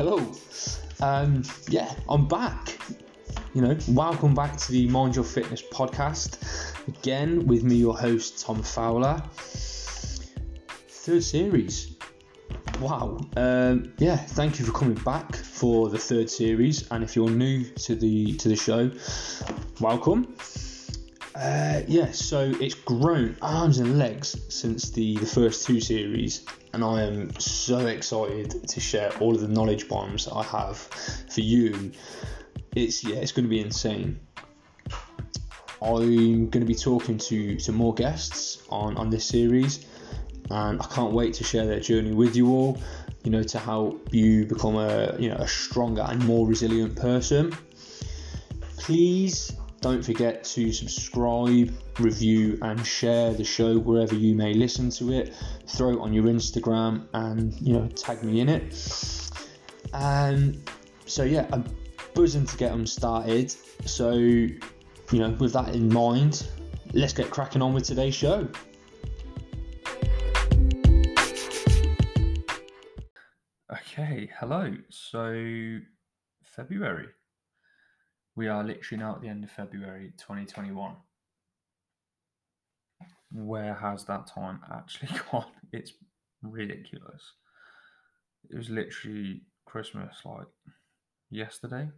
hello. Um, yeah, I'm back. You know, welcome back to the Mind Your Fitness podcast. Again, with me, your host, Tom Fowler. Third series. Wow. Um, yeah, thank you for coming back for the third series. And if you're new to the to the show, welcome. Uh, yeah, so it's grown arms and legs since the, the first two series, and I am so excited to share all of the knowledge bombs I have for you. It's yeah, it's going to be insane. I'm going to be talking to to more guests on on this series, and I can't wait to share their journey with you all. You know, to help you become a you know a stronger and more resilient person. Please don't forget to subscribe, review, and share the show wherever you may listen to it. Throw it on your Instagram and you know tag me in it. And so yeah, I'm buzzing to get them started. So you know, with that in mind, let's get cracking on with today's show. Okay, hello. So February we are literally now at the end of February 2021. Where has that time actually gone? It's ridiculous. It was literally Christmas like yesterday.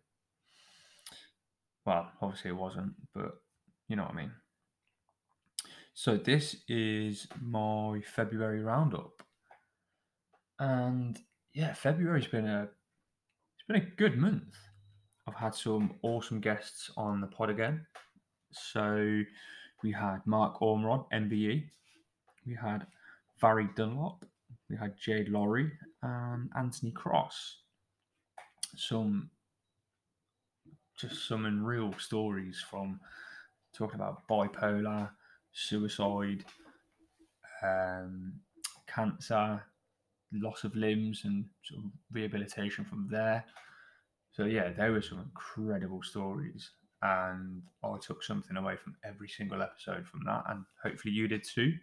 Well, obviously it wasn't, but you know what I mean. So this is my February roundup. And yeah, February's been a it's been a good month. I've had some awesome guests on the pod again. So we had Mark Ormrod, MBE. We had Barry Dunlop. We had Jade Laurie and Anthony Cross. Some just some unreal stories from talking about bipolar, suicide, um, cancer, loss of limbs, and sort of rehabilitation from there. So yeah, there were some incredible stories, and I took something away from every single episode from that, and hopefully you did too.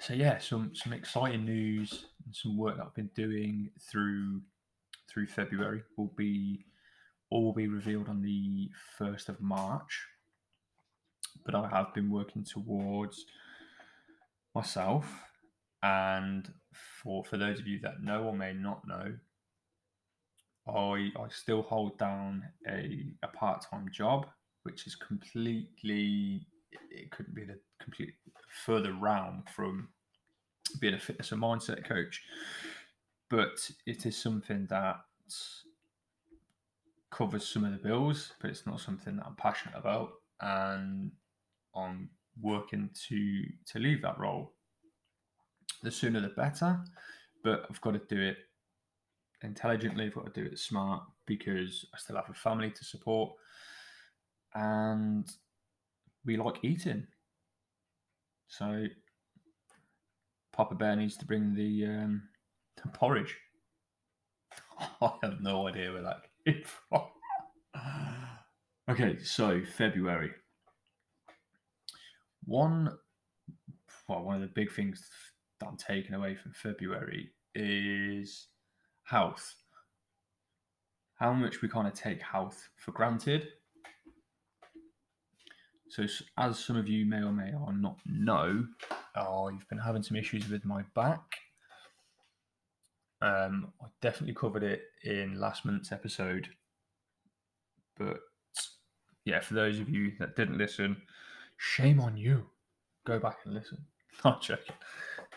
So yeah, some some exciting news and some work that I've been doing through through February will be all will be revealed on the first of March. But I have been working towards myself, and for for those of you that know or may not know, I I still hold down a, a part time job, which is completely it couldn't be the complete further realm from being a fitness and mindset coach, but it is something that covers some of the bills, but it's not something that I'm passionate about, and I'm working to to leave that role. The sooner the better, but I've got to do it intelligently. I've got to do it smart because I still have a family to support, and we like eating. So Papa Bear needs to bring the, um, the porridge. I have no idea where that came from. okay, so February. One, well, one of the big things that I'm taking away from February is health. How much we kind of take health for granted. So, as some of you may or may or not know, I've been having some issues with my back. Um, I definitely covered it in last month's episode, but yeah, for those of you that didn't listen, shame on you. Go back and listen. Not joking.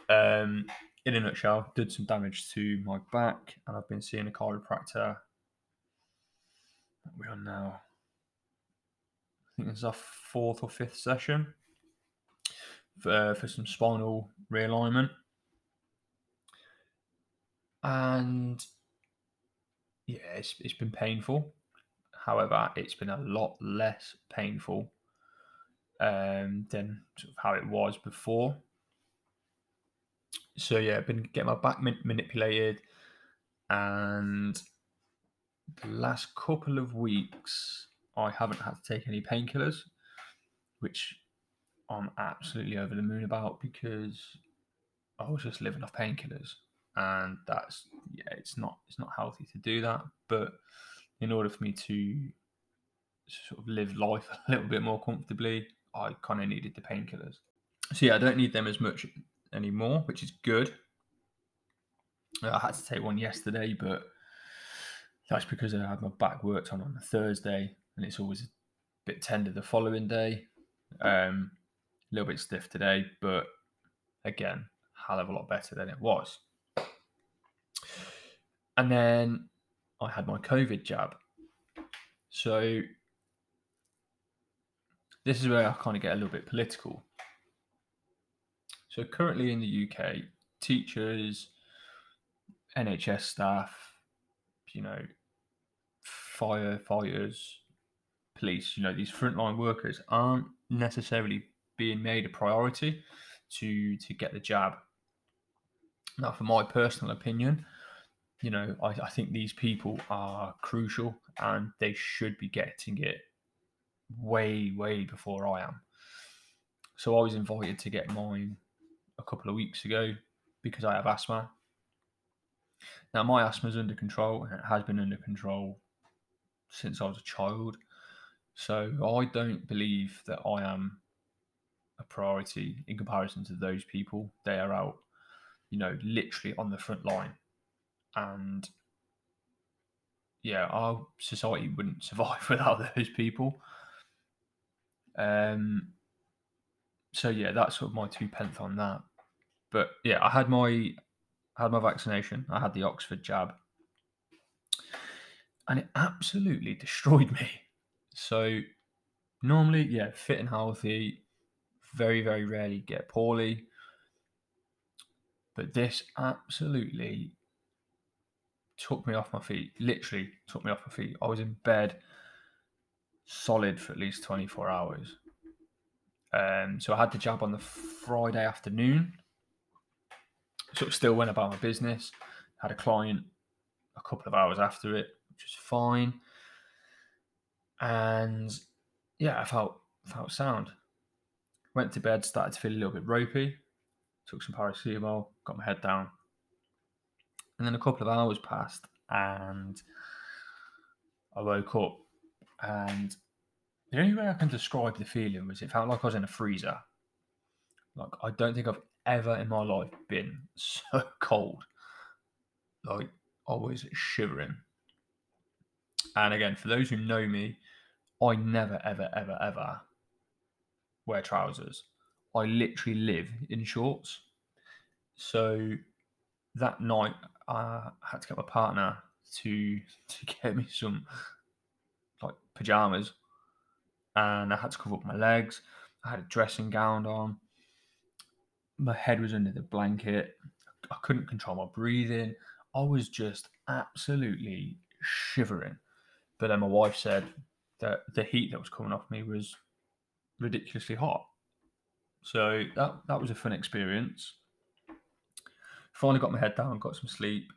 Um, in a nutshell, did some damage to my back, and I've been seeing a chiropractor. We're now. I think this is our fourth or fifth session for, uh, for some spinal realignment. And yeah, it's, it's been painful. However, it's been a lot less painful um, than sort of how it was before so yeah, I've been getting my back manipulated, and the last couple of weeks I haven't had to take any painkillers, which I'm absolutely over the moon about because I was just living off painkillers, and that's yeah, it's not it's not healthy to do that. But in order for me to sort of live life a little bit more comfortably, I kind of needed the painkillers. So yeah, I don't need them as much anymore, which is good. I had to take one yesterday, but that's because I had my back worked on on a Thursday, and it's always a bit tender the following day. Um, a little bit stiff today, but again, hell of a lot better than it was. And then I had my COVID jab. So this is where I kind of get a little bit political. So currently in the UK, teachers, NHS staff, you know, firefighters, police, you know, these frontline workers aren't necessarily being made a priority to to get the jab. Now, for my personal opinion, you know, I, I think these people are crucial and they should be getting it way, way before I am. So I was invited to get mine couple of weeks ago because I have asthma. Now my asthma is under control and it has been under control since I was a child. So I don't believe that I am a priority in comparison to those people. They are out, you know, literally on the front line. And yeah, our society wouldn't survive without those people. Um so yeah, that's sort of my two pence on that. But yeah, I had my had my vaccination. I had the Oxford jab. And it absolutely destroyed me. So normally, yeah, fit and healthy, very, very rarely get poorly. But this absolutely took me off my feet. Literally took me off my feet. I was in bed solid for at least 24 hours. Um, so I had the jab on the Friday afternoon. Sort of still went about my business. Had a client a couple of hours after it, which was fine. And yeah, I felt felt sound. Went to bed, started to feel a little bit ropey. Took some paracetamol, got my head down. And then a couple of hours passed and I woke up and the only way I can describe the feeling was it felt like I was in a freezer. Like I don't think I've ever in my life been so cold. Like I was shivering. And again, for those who know me, I never, ever, ever, ever wear trousers. I literally live in shorts. So that night, I had to get my partner to to get me some like pajamas, and I had to cover up my legs. I had a dressing gown on. My head was under the blanket. I couldn't control my breathing. I was just absolutely shivering. But then my wife said that the heat that was coming off me was ridiculously hot. So that that was a fun experience. Finally got my head down, got some sleep,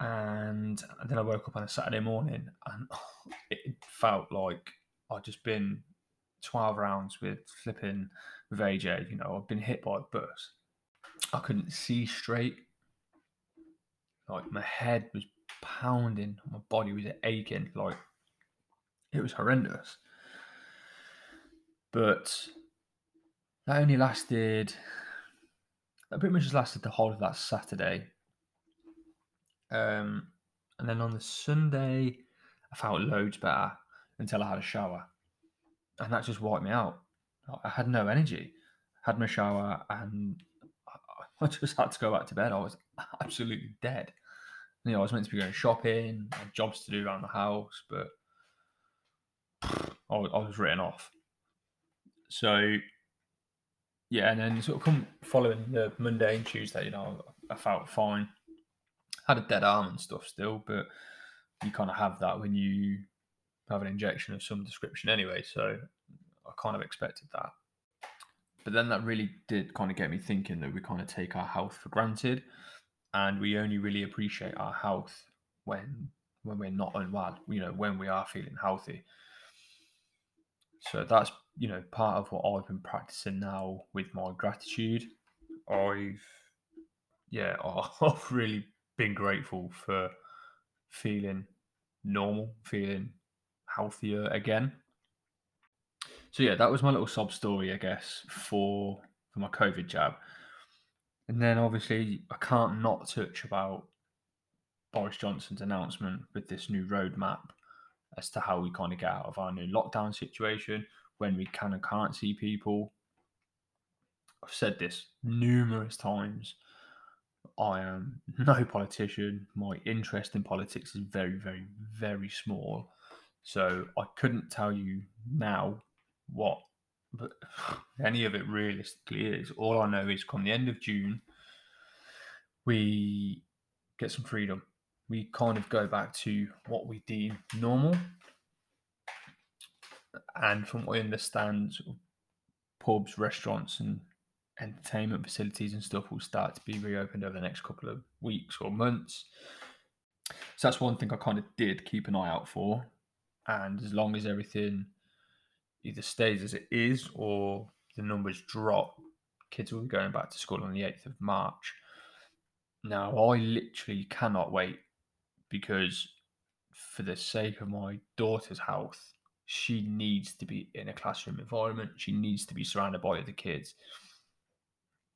and then I woke up on a Saturday morning and it felt like I'd just been 12 rounds with flipping with AJ. You know, I've been hit by a bus. I couldn't see straight. Like my head was pounding, my body was aching. Like it was horrendous. But that only lasted, that pretty much just lasted the whole of that Saturday. Um, and then on the Sunday, I felt loads better until I had a shower. And that just wiped me out. I had no energy. Had my shower and I just had to go back to bed. I was absolutely dead. You know, I was meant to be going shopping, jobs to do around the house, but I was written off. So yeah, and then sort of come following the Monday and Tuesday, you know, I felt fine. Had a dead arm and stuff still, but you kind of have that when you have an injection of some description anyway. So I kind of expected that. But then that really did kind of get me thinking that we kind of take our health for granted and we only really appreciate our health when when we're not unwell, you know, when we are feeling healthy. So that's you know part of what I've been practicing now with my gratitude. I've yeah, I've really been grateful for feeling normal, feeling healthier again. So yeah, that was my little sob story, I guess, for for my COVID jab. And then obviously I can't not touch about Boris Johnson's announcement with this new roadmap as to how we kind of get out of our new lockdown situation when we can and can't see people. I've said this numerous times. I am no politician. My interest in politics is very, very, very small. So I couldn't tell you now what but any of it realistically is. All I know is come the end of June, we get some freedom. We kind of go back to what we deem normal. And from what I understand, pubs, restaurants, and entertainment facilities and stuff will start to be reopened over the next couple of weeks or months. So that's one thing I kind of did keep an eye out for. And as long as everything either stays as it is or the numbers drop, kids will be going back to school on the 8th of March. Now, I literally cannot wait because, for the sake of my daughter's health, she needs to be in a classroom environment. She needs to be surrounded by other kids.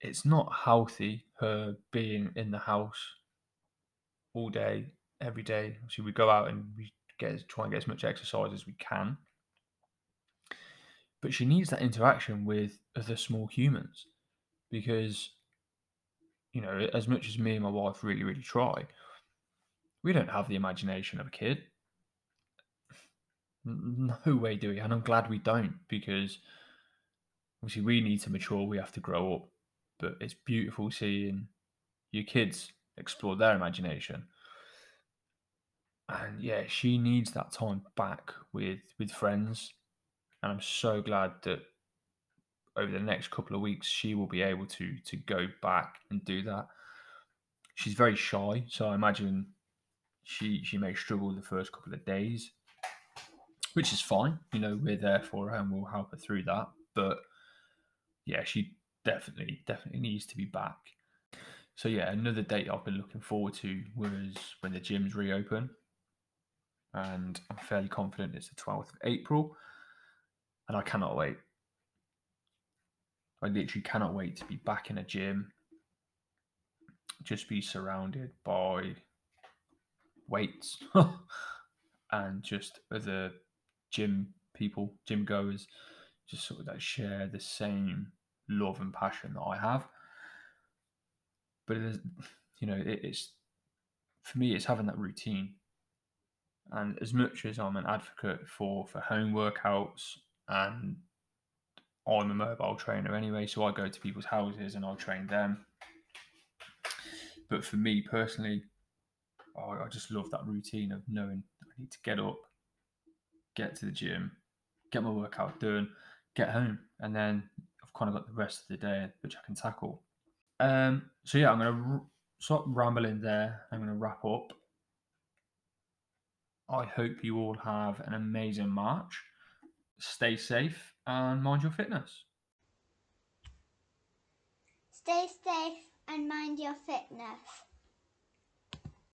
It's not healthy her being in the house all day, every day. So we go out and we get try and get as much exercise as we can but she needs that interaction with other small humans because you know as much as me and my wife really really try we don't have the imagination of a kid. No way do we and i'm glad we don't because obviously we need to mature we have to grow up but it's beautiful seeing your kids explore their imagination. And yeah she needs that time back with with friends and I'm so glad that over the next couple of weeks she will be able to to go back and do that. She's very shy, so I imagine she she may struggle the first couple of days, which is fine. You know, we're there for her and we'll help her through that. But yeah, she definitely definitely needs to be back. So yeah, another date I've been looking forward to was when the gyms reopen, and I'm fairly confident it's the 12th of April and I cannot wait. I literally cannot wait to be back in a gym, just be surrounded by weights and just other gym people, gym goers, just sort of that share the same love and passion that I have. But it is, you know, it, it's for me, it's having that routine. And as much as I'm an advocate for for home workouts and I'm a mobile trainer anyway, so I go to people's houses and I'll train them. But for me personally, I, I just love that routine of knowing I need to get up, get to the gym, get my workout done, get home, and then I've kind of got the rest of the day which I can tackle. Um, so yeah, I'm gonna r- stop rambling there. I'm gonna wrap up. I hope you all have an amazing March stay safe and mind your fitness. Stay safe and mind your fitness.